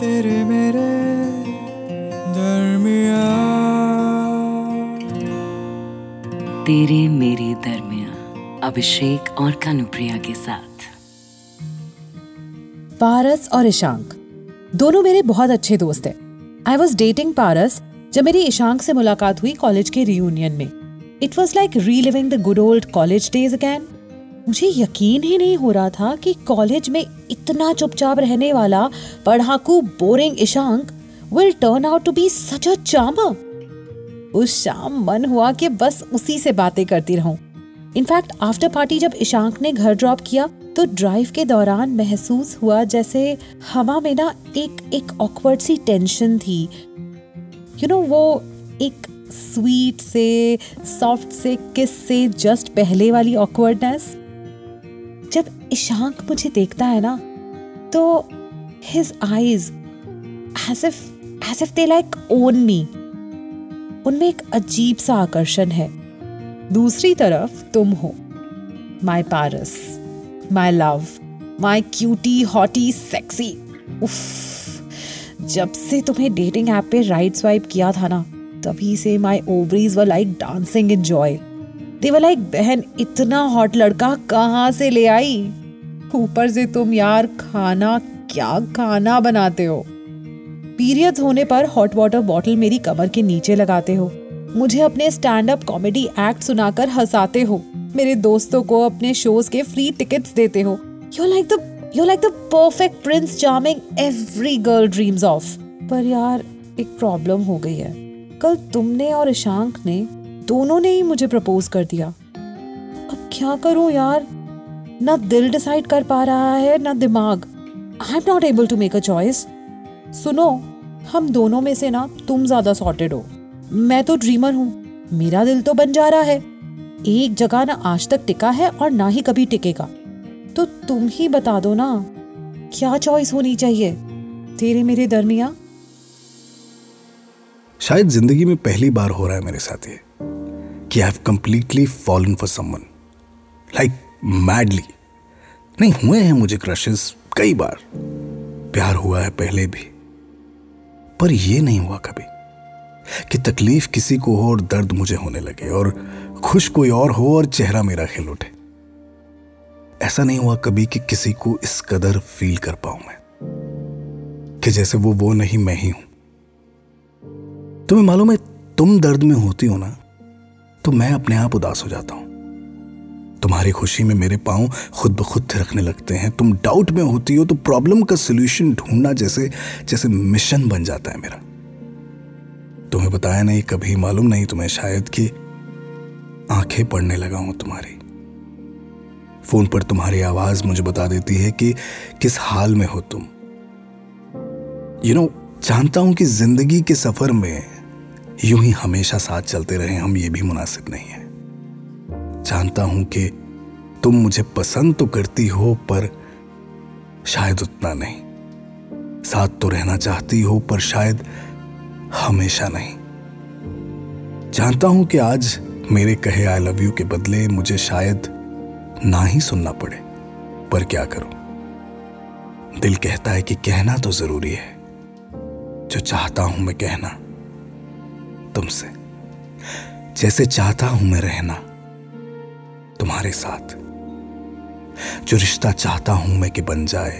तेरे मेरे दरमिया तेरे मेरे दरमिया अभिषेक और कानुप्रिया के साथ। पारस और ईशांक दोनों मेरे बहुत अच्छे दोस्त हैं। आई वॉज़ डेटिंग पारस जब मेरी ईशांक से मुलाकात हुई कॉलेज के रियूनियन में। It was like reliving the good old college days again मुझे यकीन ही नहीं हो रहा था कि कॉलेज में इतना चुपचाप रहने वाला पढ़ाकू boring Ishank will turn out to be such a charmer उस शाम मन हुआ कि बस उसी से बातें करती रहूँ। इनफैक्ट आफ्टर पार्टी जब ईशांक ने घर ड्रॉप किया तो ड्राइव के दौरान महसूस हुआ जैसे हवा में ना एक एक ऑकवर्ड सी टेंशन थी। यू you नो know, वो एक स्वीट से सॉफ्ट से किस से जस्ट पहले वाली ऑकवर्डनेस ईशांक मुझे देखता है ना तो his eyes as if as if they like own me उनमें एक अजीब सा आकर्षण है। दूसरी तरफ़ तुम हो। My Paras my love my cutie hottie sexy उफ, जब से तुम्हें डेटिंग ऐप पे राइट स्वाइप किया था ना, तभी से my ovaries were like dancing in joy they were like बहन, इतना हॉट लड़का कहाँ से ले आई? ऊपर से तुम यार खाना, क्या खाना बनाते हो? पीरियड्स होने पर हॉट वाटर बॉटल मेरी कमर के नीचे लगाते हो। मुझे अपने स्टैंड अप कॉमेडी एक्ट सुनाकर हंसाते हो। मेरे दोस्तों को अपने शोज़ के फ्री टिकट्स देते हो। You like the you like the perfect prince charming every girl dreams of पर यार, एक प्रॉब्लम हो गई है। कल तुमने और ईशांक ने, दोनों ने ही मुझे प्रपोज कर दिया। अब क्या करूँ यार? ना दिल डिसाइड कर पा रहा है, ना दिमाग। I am not able to make a choice सुनो, हम दोनों में से ना तुम ज़्यादा सॉर्टेड हो। मैं तो ड्रीमर हूँ। मेरा दिल तो बन जा रहा है। एक जगह ना आज तक टिका है और ना ही कभी टिकेगा। तो तुम ही बता दो ना, क्या चॉइस होनी चाहिए? तेरे मेरे दरमिया? शायद ज़िंदगी में पहली बार हो रहा है मेरे साथ ये, कि I have completely fallen for someone like madly नहीं, हुए हैं मुझे क्रशेस कई बार। प्यार हुआ है पहले भी, पर यह नहीं हुआ कभी कि तकलीफ़ किसी को हो और दर्द मुझे होने लगे और खुश कोई और हो और चेहरा मेरा खिल उठे। ऐसा नहीं हुआ कभी कि किसी को इस कदर फील कर पाऊँ मैं, कि जैसे वो वो नहीं मैं ही हूँ। तुम्हें मालूम है, तुम दर्द में होती हो ना तो मैं अपने आप उदास हो जाता हूँ। तुम्हारी खुशी में मेरे पाँव खुद ब खुद थिरकने लगते हैं। तुम डाउट में होती हो तो प्रॉब्लम का सोल्यूशन ढूंढना जैसे जैसे मिशन बन जाता है मेरा। तुम्हें बताया नहीं कभी मालूम नहीं तुम्हें शायद कि आँखें पड़ने लगा हूँ तुम्हारी। फ़ोन पर तुम्हारी आवाज़ मुझे बता देती है कि किस हाल में हो तुम। यू you नो know, जानता हूँ कि ज़िंदगी के सफ़र में यूँ ही हमेशा साथ चलते रहे हम ये भी मुनासिब नहीं है। जानता हूँ कि तुम मुझे पसंद तो करती हो, पर शायद उतना नहीं। साथ तो रहना चाहती हो, पर शायद हमेशा नहीं। जानता हूँ कि आज मेरे कहे आई लव यू के बदले मुझे शायद ना ही सुनना पड़े, पर क्या करूँ? दिल कहता है कि कहना तो ज़रूरी है। जो चाहता हूँ मैं कहना तुमसे। जैसे चाहता हूँ मैं रहना। तुम्हारे साथ। जो रिश्ता चाहता हूँ मैं कि बन जाए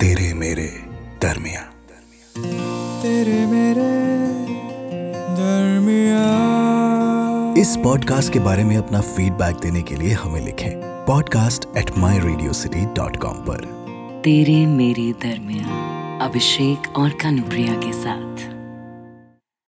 तेरे मेरे दरमिया तेरे मेरे दरमिया इस पॉडकास्ट के बारे में अपना फीडबैक देने के लिए हमें लिखें podcast at my Radio City dot com पर। तेरे मेरे दरमिया अभिषेक और कानुप्रिया के साथ।